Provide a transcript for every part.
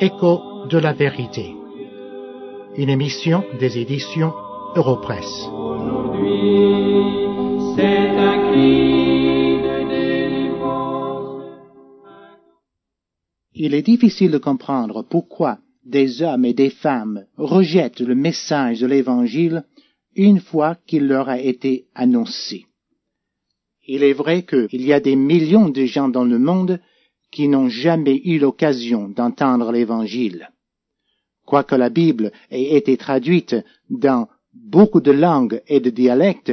Écho de la vérité. Une émission des éditions Europresse. aujourd'hui. C'est un cri de délivrance. Il est difficile de comprendre pourquoi des hommes et des femmes rejettent le message de l'Évangile une fois qu'il leur a été annoncé. Il est vrai qu'il y a des millions de gens dans le monde qui n'ont jamais eu l'occasion d'entendre l'Évangile. Quoique la Bible ait été traduite dans beaucoup de langues et de dialectes,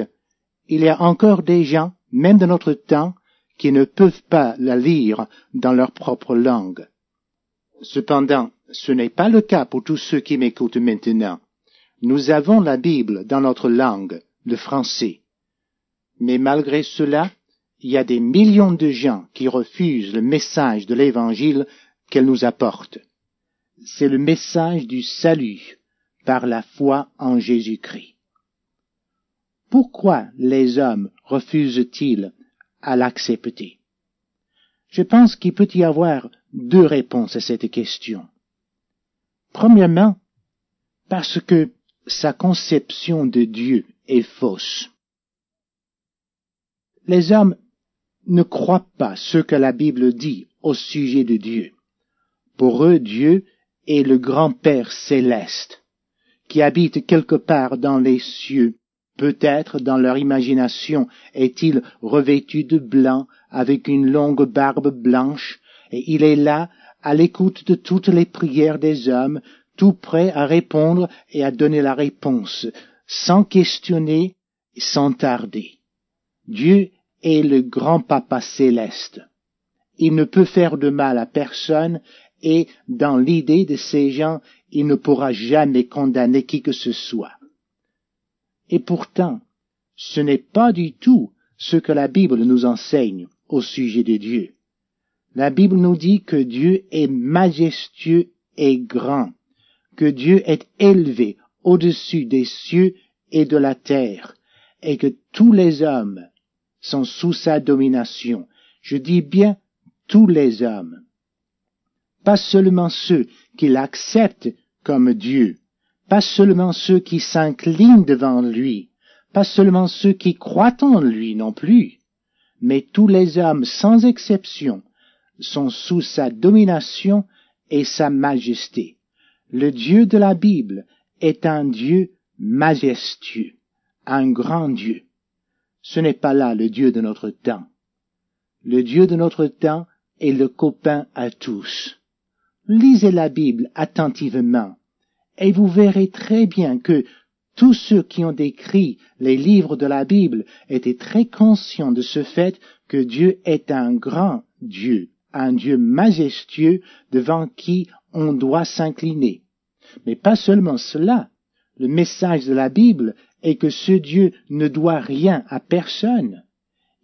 il y a encore des gens, même de notre temps, qui ne peuvent pas la lire dans leur propre langue. Cependant, ce n'est pas le cas pour tous ceux qui m'écoutent maintenant. Nous avons la Bible dans notre langue, le français. Mais malgré cela, il y a des millions de gens qui refusent le message de l'Évangile qu'elle nous apporte. C'est le message du salut par la foi en Jésus-Christ. Pourquoi les hommes refusent-ils à l'accepter? Je pense qu'il peut y avoir deux réponses à cette question. Premièrement, parce que sa conception de Dieu est fausse. Les hommes ne croient pas ce que la Bible dit au sujet de Dieu. Pour eux, Dieu est le grand-père céleste, qui habite quelque part dans les cieux. Peut-être dans leur imagination est-il revêtu de blanc avec une longue barbe blanche, et il est là à l'écoute de toutes les prières des hommes, tout prêt à répondre et à donner la réponse, sans questionner, sans tarder. Dieu est le grand papa céleste. Il ne peut faire de mal à personne et dans l'idée de ces gens, il ne pourra jamais condamner qui que ce soit. Et pourtant, ce n'est pas du tout ce que la Bible nous enseigne au sujet de Dieu. La Bible nous dit que Dieu est majestueux et grand, que Dieu est élevé au-dessus des cieux et de la terre, et que tous les hommes sont sous sa domination. Je dis bien tous les hommes. Pas seulement ceux qui l'acceptent comme Dieu, pas seulement ceux qui s'inclinent devant lui, pas seulement ceux qui croient en lui non plus, mais tous les hommes sans exception sont sous sa domination et sa majesté. Le Dieu de la Bible est un Dieu majestueux, un grand Dieu. Ce n'est pas là le Dieu de notre temps. Le Dieu de notre temps est le copain à tous. Lisez la Bible attentivement, et vous verrez très bien que tous ceux qui ont décrit les livres de la Bible étaient très conscients de ce fait que Dieu est un grand Dieu, un Dieu majestueux devant qui on doit s'incliner. Mais pas seulement cela. Le message de la Bible est que ce Dieu ne doit rien à personne.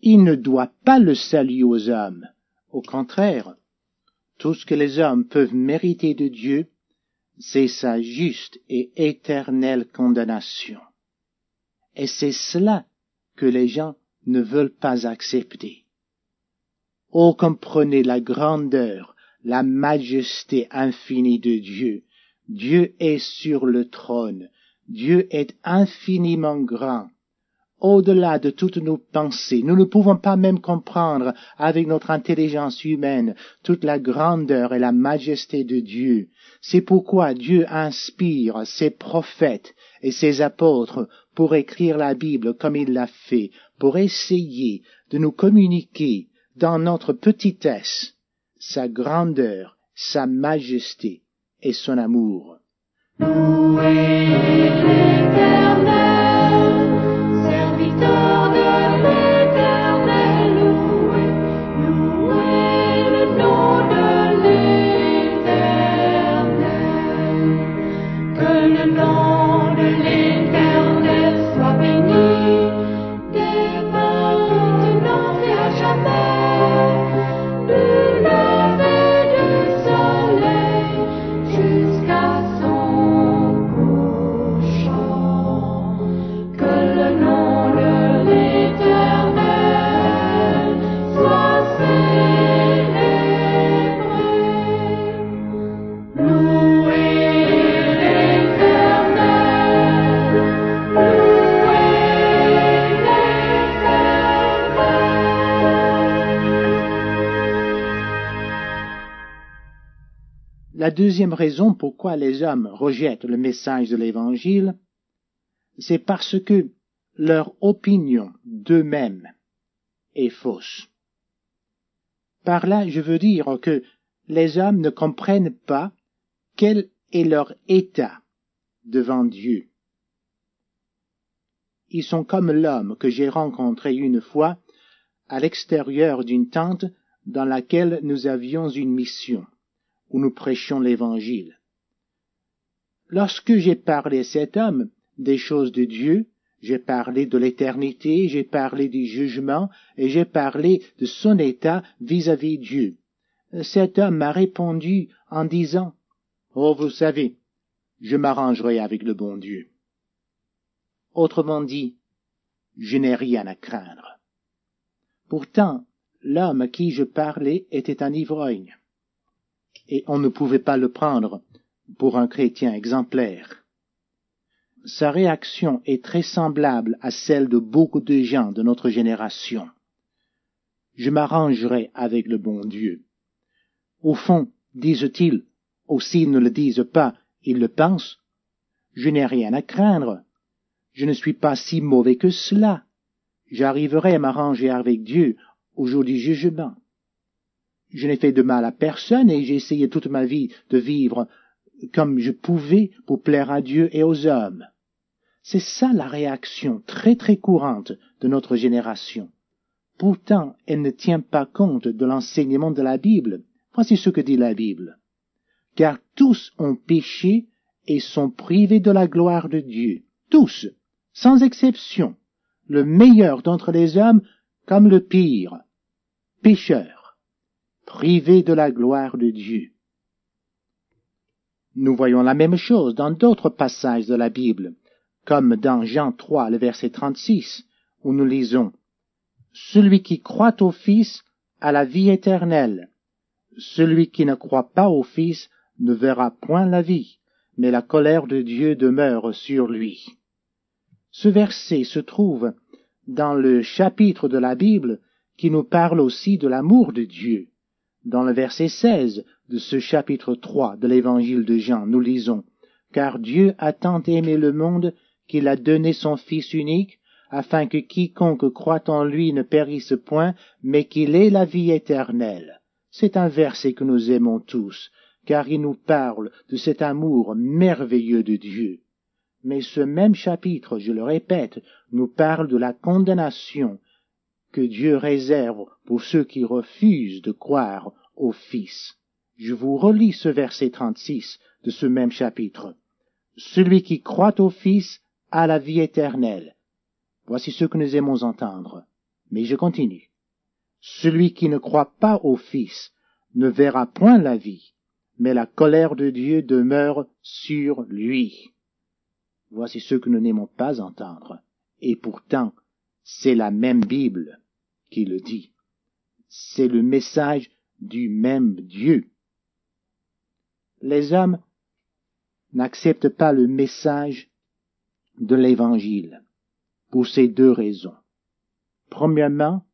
Il ne doit pas le salut aux hommes. Au contraire, tout ce que les hommes peuvent mériter de Dieu, c'est sa juste et éternelle condamnation. Et c'est cela que les gens ne veulent pas accepter. Oh, comprenez la grandeur, la majesté infinie de Dieu. Dieu est sur le trône. Dieu est infiniment grand. Au-delà de toutes nos pensées, nous ne pouvons pas même comprendre avec notre intelligence humaine toute la grandeur et la majesté de Dieu. C'est pourquoi Dieu inspire ses prophètes et ses apôtres pour écrire la Bible comme il l'a fait, pour essayer de nous communiquer dans notre petitesse sa grandeur, sa majesté et son amour. Deuxième raison pourquoi les hommes rejettent le message de l'Évangile, c'est parce que leur opinion d'eux-mêmes est fausse. Par là, je veux dire que les hommes ne comprennent pas quel est leur état devant Dieu. Ils sont comme l'homme que j'ai rencontré une fois à l'extérieur d'une tente dans laquelle nous avions une mission, où nous prêchions l'Évangile. Lorsque j'ai parlé à cet homme des choses de Dieu, j'ai parlé de l'éternité, j'ai parlé du jugement, et j'ai parlé de son état vis-à-vis Dieu. Cet homme m'a répondu en disant, Oh, vous savez, je m'arrangerai avec le bon Dieu. Autrement dit, je n'ai rien à craindre. Pourtant, l'homme à qui je parlais était un ivrogne, et on ne pouvait pas le prendre pour un chrétien exemplaire. Sa réaction est très semblable à celle de beaucoup de gens de notre génération. Je m'arrangerai avec le bon Dieu. Au fond, disent-ils, ou s'ils ne le disent pas, ils le pensent, je n'ai rien à craindre. Je ne suis pas si mauvais que cela. J'arriverai à m'arranger avec Dieu au jour du jugement. Je n'ai fait de mal à personne et j'ai essayé toute ma vie de vivre comme je pouvais pour plaire à Dieu et aux hommes. C'est ça la réaction très très courante de notre génération. Pourtant, elle ne tient pas compte de l'enseignement de la Bible. Voici ce que dit la Bible. Car tous ont péché et sont privés de la gloire de Dieu. Tous, sans exception, le meilleur d'entre les hommes comme le pire, pécheurs, de la gloire de Dieu. Nous voyons la même chose dans d'autres passages de la Bible, comme dans Jean 3, le verset 36, où nous lisons Celui qui croit au Fils a la vie éternelle. Celui qui ne croit pas au Fils ne verra point la vie, mais la colère de Dieu demeure sur lui. Ce verset se trouve dans le chapitre de la Bible qui nous parle aussi de l'amour de Dieu. Dans le verset 16 de ce chapitre 3 de l'évangile de Jean, nous lisons Car Dieu a tant aimé le monde qu'il a donné son Fils unique, afin que quiconque croit en lui ne périsse point, mais qu'il ait la vie éternelle. C'est un verset que nous aimons tous, car il nous parle de cet amour merveilleux de Dieu. Mais ce même chapitre, je le répète, nous parle de la condamnation que Dieu réserve pour ceux qui refusent de croire au Fils. Je vous relis ce verset 36 de ce même chapitre. Celui qui croit au Fils a la vie éternelle. Voici ce que nous aimons entendre. Mais je continue. Celui qui ne croit pas au Fils ne verra point la vie, mais la colère de Dieu demeure sur lui. Voici ce que nous n'aimons pas entendre. Et pourtant, c'est la même Bible qui le dit. C'est le message du même Dieu. Les hommes n'acceptent pas le message de l'Évangile pour ces deux raisons. Premièrement,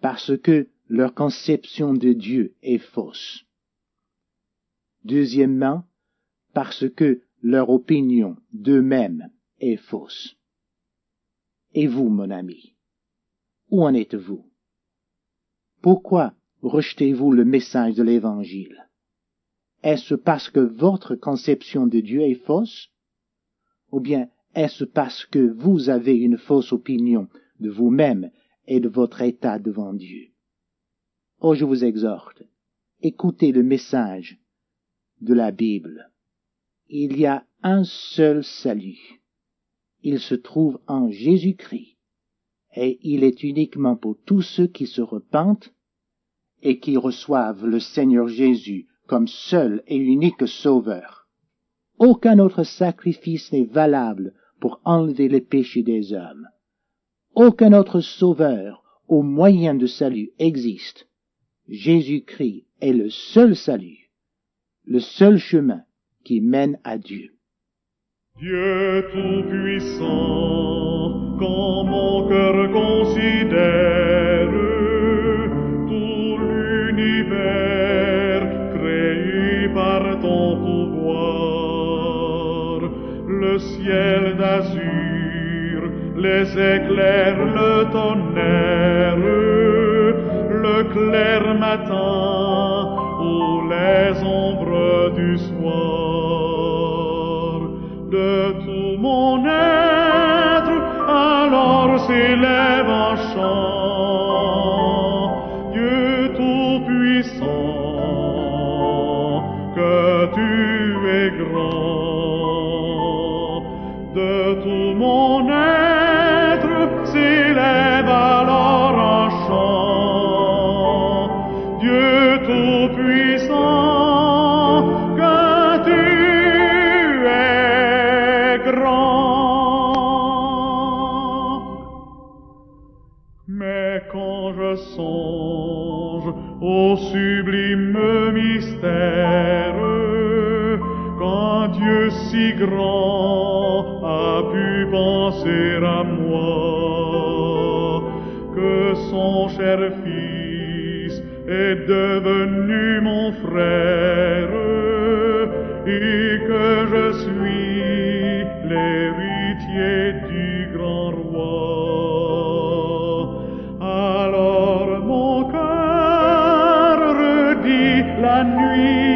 parce que leur conception de Dieu est fausse. Deuxièmement, parce que leur opinion d'eux-mêmes est fausse. Et vous, mon ami, où en êtes-vous? Pourquoi rejetez-vous le message de l'Évangile? Est-ce parce que votre conception de Dieu est fausse? Ou bien est-ce parce que vous avez une fausse opinion de vous-même et de votre état devant Dieu? Oh, je vous exhorte, écoutez le message de la Bible. Il y a un seul salut. Il se trouve en Jésus-Christ. Et il est uniquement pour tous ceux qui se repentent et qui reçoivent le Seigneur Jésus comme seul et unique sauveur. Aucun autre sacrifice n'est valable pour enlever les péchés des hommes. Aucun autre sauveur ou moyen de salut existe. Jésus-Christ est le seul salut le seul chemin qui mène à Dieu. Dieu Tout-Puissant, quand mon cœur considère tout l'univers créé par ton pouvoir, le ciel d'azur, les éclairs, le tonnerre, le clair matin ou les ombres du soir. De tout mon être, alors s'élève un chant. Dieu tout-puissant, que tu es grand. Grand a pu penser à moi, que son cher Fils est devenu mon frère, et que je suis l'héritier du grand roi. Alors mon cœur redit la nuit,